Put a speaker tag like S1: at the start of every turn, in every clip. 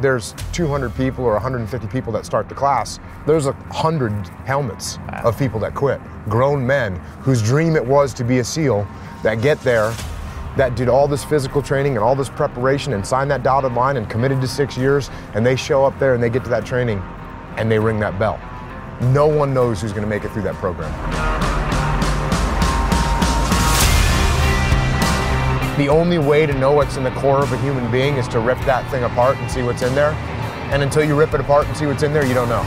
S1: There's 200 people or 150 people that start the class. There's a hundred helmets of people that quit. Grown men whose dream it was to be a SEAL that get there, that did all this physical training and all this preparation and signed that dotted line and committed to six years, and they show up there and they get to that training and they ring that bell. No one knows who's going to make it through that program. The only way to know what's in the core of a human being is to rip that thing apart and see what's in there. And until you rip it apart and see what's in there, you don't know.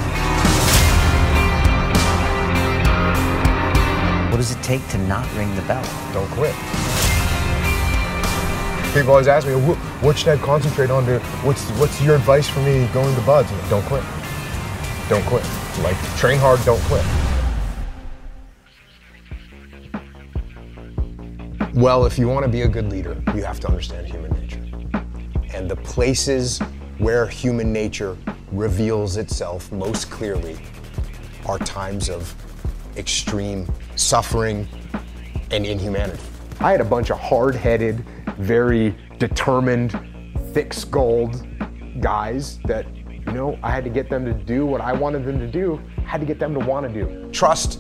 S2: What does it take to not ring the bell?
S1: Don't quit. People always ask me, what should I concentrate on? To, what's, what's your advice for me going to BUD/S? Don't quit. Don't quit. Like, train hard, don't quit. Well, if you want to be a good leader, you have to understand human nature. And the places where human nature reveals itself most clearly are times of extreme suffering and inhumanity. I had a bunch of hard headed, very determined, thick skulled guys that, you know, I had to get them to do what I wanted them to do, I had to get them to want to do. Trust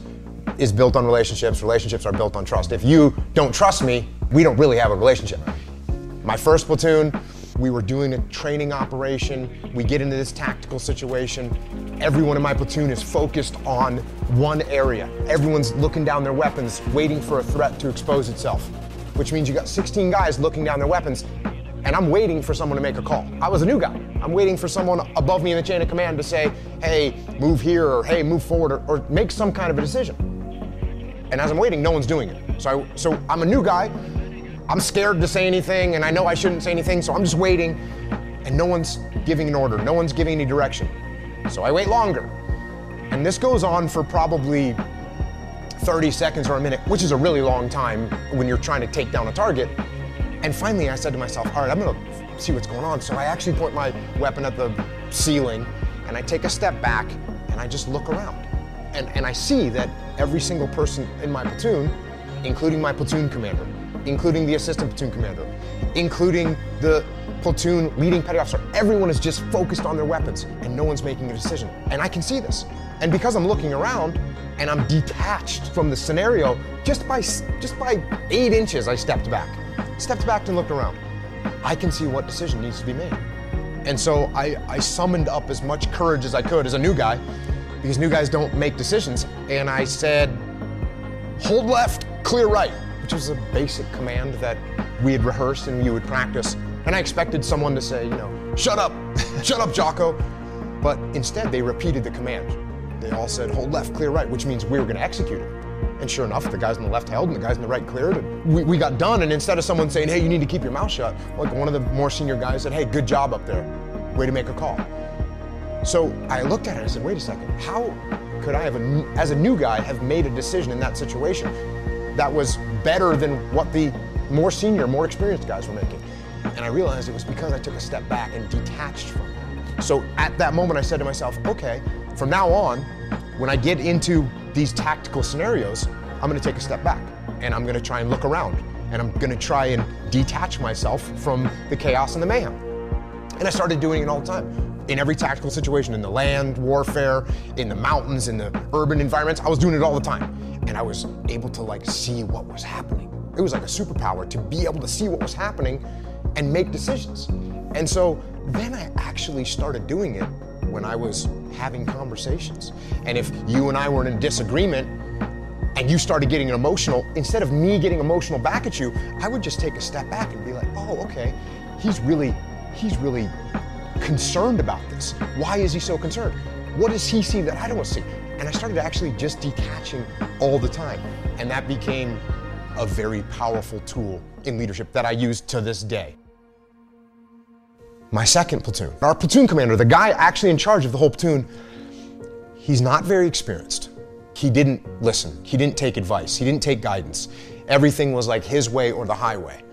S1: is built on relationships, relationships are built on trust. If you don't trust me, we don't really have a relationship. My first platoon, we were doing a training operation. We get into this tactical situation. Everyone in my platoon is focused on one area. Everyone's looking down their weapons, waiting for a threat to expose itself, which means you got 16 guys looking down their weapons, and I'm waiting for someone to make a call. I was a new guy. I'm waiting for someone above me in the chain of command to say, hey, move here, or hey, move forward, or, or make some kind of a decision. And as I'm waiting, no one's doing it. So, I, so I'm a new guy. I'm scared to say anything, and I know I shouldn't say anything, so I'm just waiting, and no one's giving an order. No one's giving any direction. So I wait longer. And this goes on for probably 30 seconds or a minute, which is a really long time when you're trying to take down a target. And finally, I said to myself, all right, I'm gonna see what's going on. So I actually point my weapon at the ceiling, and I take a step back, and I just look around. And, and I see that every single person in my platoon, including my platoon commander, including the assistant platoon commander, including the platoon leading petty officer, everyone is just focused on their weapons and no one's making a decision. And I can see this. And because I'm looking around and I'm detached from the scenario, just by just by eight inches, I stepped back. Stepped back and looked around. I can see what decision needs to be made. And so I, I summoned up as much courage as I could as a new guy, because new guys don't make decisions. And I said, hold left, clear right, which was a basic command that we had rehearsed and you would practice. And I expected someone to say, you know, shut up, shut up, Jocko. But instead, they repeated the command. They all said, hold left, clear right, which means we were going to execute it. And sure enough, the guys on the left held and the guys on the right cleared. And we, we got done. And instead of someone saying, hey, you need to keep your mouth shut, like one of the more senior guys said, hey, good job up there. Way to make a call. So I looked at it and I said, wait a second, how could I have, a, as a new guy, have made a decision in that situation that was better than what the more senior, more experienced guys were making. And I realized it was because I took a step back and detached from it. So at that moment, I said to myself, okay, from now on, when I get into these tactical scenarios, I'm gonna take a step back and I'm gonna try and look around and I'm gonna try and detach myself from the chaos and the mayhem. And I started doing it all the time. In every tactical situation, in the land warfare, in the mountains, in the urban environments, I was doing it all the time. And I was able to like see what was happening. It was like a superpower to be able to see what was happening and make decisions. And so then I actually started doing it when I was having conversations. And if you and I were in disagreement and you started getting emotional, instead of me getting emotional back at you, I would just take a step back and be like, oh, okay, he's really, he's really concerned about this. Why is he so concerned? What does he see that I don't see? And I started actually just detaching all the time. And that became a very powerful tool in leadership that I use to this day. My second platoon, our platoon commander, the guy actually in charge of the whole platoon, he's not very experienced. He didn't listen, he didn't take advice, he didn't take guidance. Everything was like his way or the highway.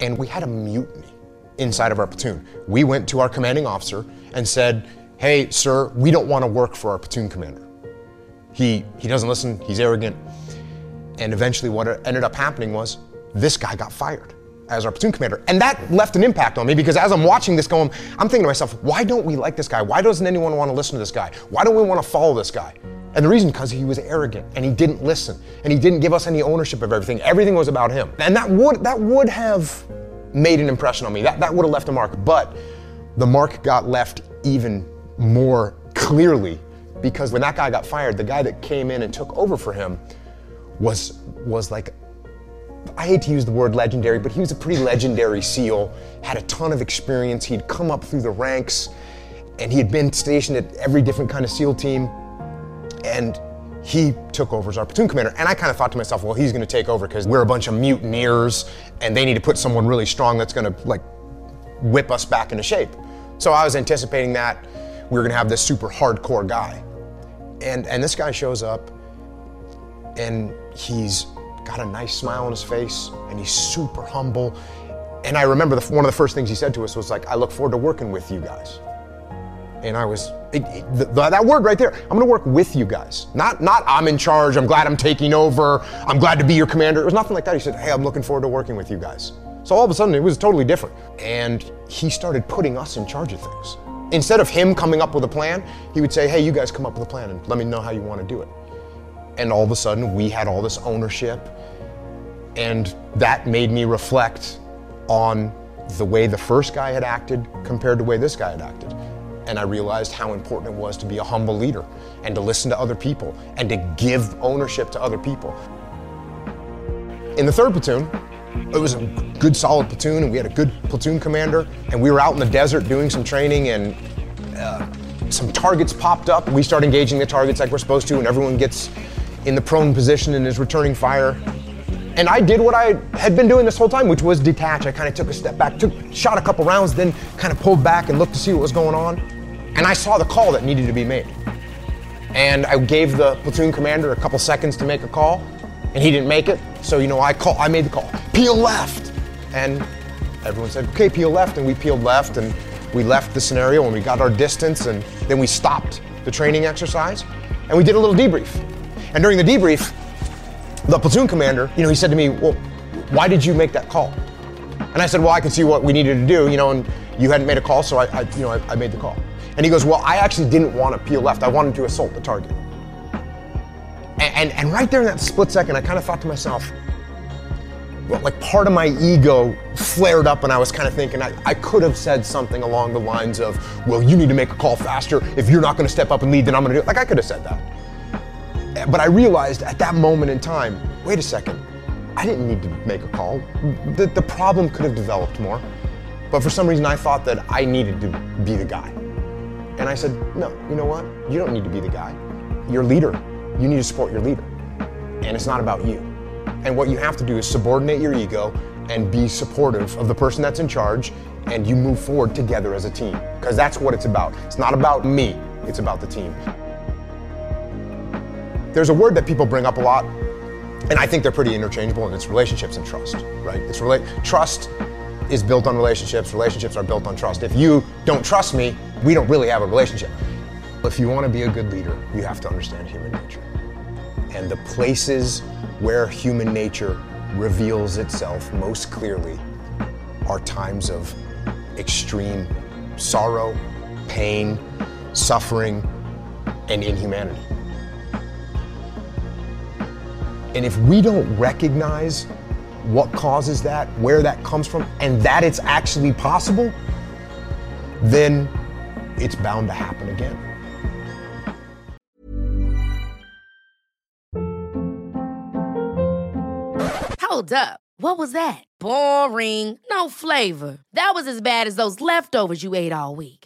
S1: And we had a mutiny inside of our platoon. We went to our commanding officer and said, Hey, sir, we don't want to work for our platoon commander. He, he doesn't listen, he's arrogant. And eventually, what ended up happening was this guy got fired as our platoon commander. And that left an impact on me because as I'm watching this going, I'm thinking to myself, why don't we like this guy? Why doesn't anyone want to listen to this guy? Why don't we want to follow this guy? And the reason, because he was arrogant and he didn't listen and he didn't give us any ownership of everything. Everything was about him. And that would that would have made an impression on me. That that would have left a mark. But the mark got left even more clearly because when that guy got fired, the guy that came in and took over for him was was like I hate to use the word legendary, but he was a pretty legendary SEAL, had a ton of experience. He'd come up through the ranks and he had been stationed at every different kind of SEAL team. And he took over as our platoon commander. And I kind of thought to myself, well, he's going to take over because we're a bunch of mutineers and they need to put someone really strong that's going to like whip us back into shape. So I was anticipating that we were going to have this super hardcore guy. And, and this guy shows up and he's got a nice smile on his face and he's super humble. And I remember the, one of the first things he said to us was like, I look forward to working with you guys. And I was, it, it, the, that word right there, I'm gonna work with you guys. Not, not I'm in charge, I'm glad I'm taking over, I'm glad to be your commander. It was nothing like that. He said, hey, I'm looking forward to working with you guys. So all of a sudden it was totally different. And he started putting us in charge of things. Instead of him coming up with a plan, he would say, hey, you guys come up with a plan and let me know how you wanna do it. And all of a sudden we had all this ownership and that made me reflect on the way the first guy had acted compared to the way this guy had acted. And I realized how important it was to be a humble leader and to listen to other people and to give ownership to other people. In the third platoon, it was a good solid platoon and we had a good platoon commander and we were out in the desert doing some training and uh, some targets popped up. We start engaging the targets like we're supposed to and everyone gets in the prone position and is returning fire. And I did what I had been doing this whole time, which was detach. I kind of took a step back, took, shot a couple rounds, then kind of pulled back and looked to see what was going on. And I saw the call that needed to be made. And I gave the platoon commander a couple seconds to make a call, and he didn't make it. So you know, I call, I made the call. Peel left, and everyone said, "Okay, peel left," and we peeled left, and we left the scenario, and we got our distance, and then we stopped the training exercise, and we did a little debrief. And during the debrief, the platoon commander, you know, he said to me, well, why did you make that call? And I said, well, I could see what we needed to do, you know, and you hadn't made a call, so I, I you know, I, I made the call. And he goes, well, I actually didn't want to peel left. I wanted to assault the target. And, and, and right there in that split second, I kind of thought to myself, well, like part of my ego flared up and I was kind of thinking I, I could have said something along the lines of, well, you need to make a call faster. If you're not going to step up and lead, then I'm going to do it. Like I could have said that. But I realized at that moment in time, wait a second, I didn't need to make a call. The, the problem could have developed more. But for some reason, I thought that I needed to be the guy. And I said, no, you know what? You don't need to be the guy. You're leader. You need to support your leader. And it's not about you. And what you have to do is subordinate your ego and be supportive of the person that's in charge, and you move forward together as a team. Because that's what it's about. It's not about me, it's about the team. There's a word that people bring up a lot And I think they're pretty interchangeable, and it's relationships and trust, right? It's rela- trust is built on relationships. Relationships are built on trust. If you don't trust me, we don't really have a relationship. If you want to be a good leader, you have to understand human nature. And the places where human nature reveals itself most clearly are times of extreme sorrow, pain, suffering, and inhumanity. And if we don't recognize what causes that, where that comes from, and that it's actually possible, then it's bound to happen again.
S3: Hold up. What was that? Boring. No flavor. That was as bad as those leftovers you ate all week.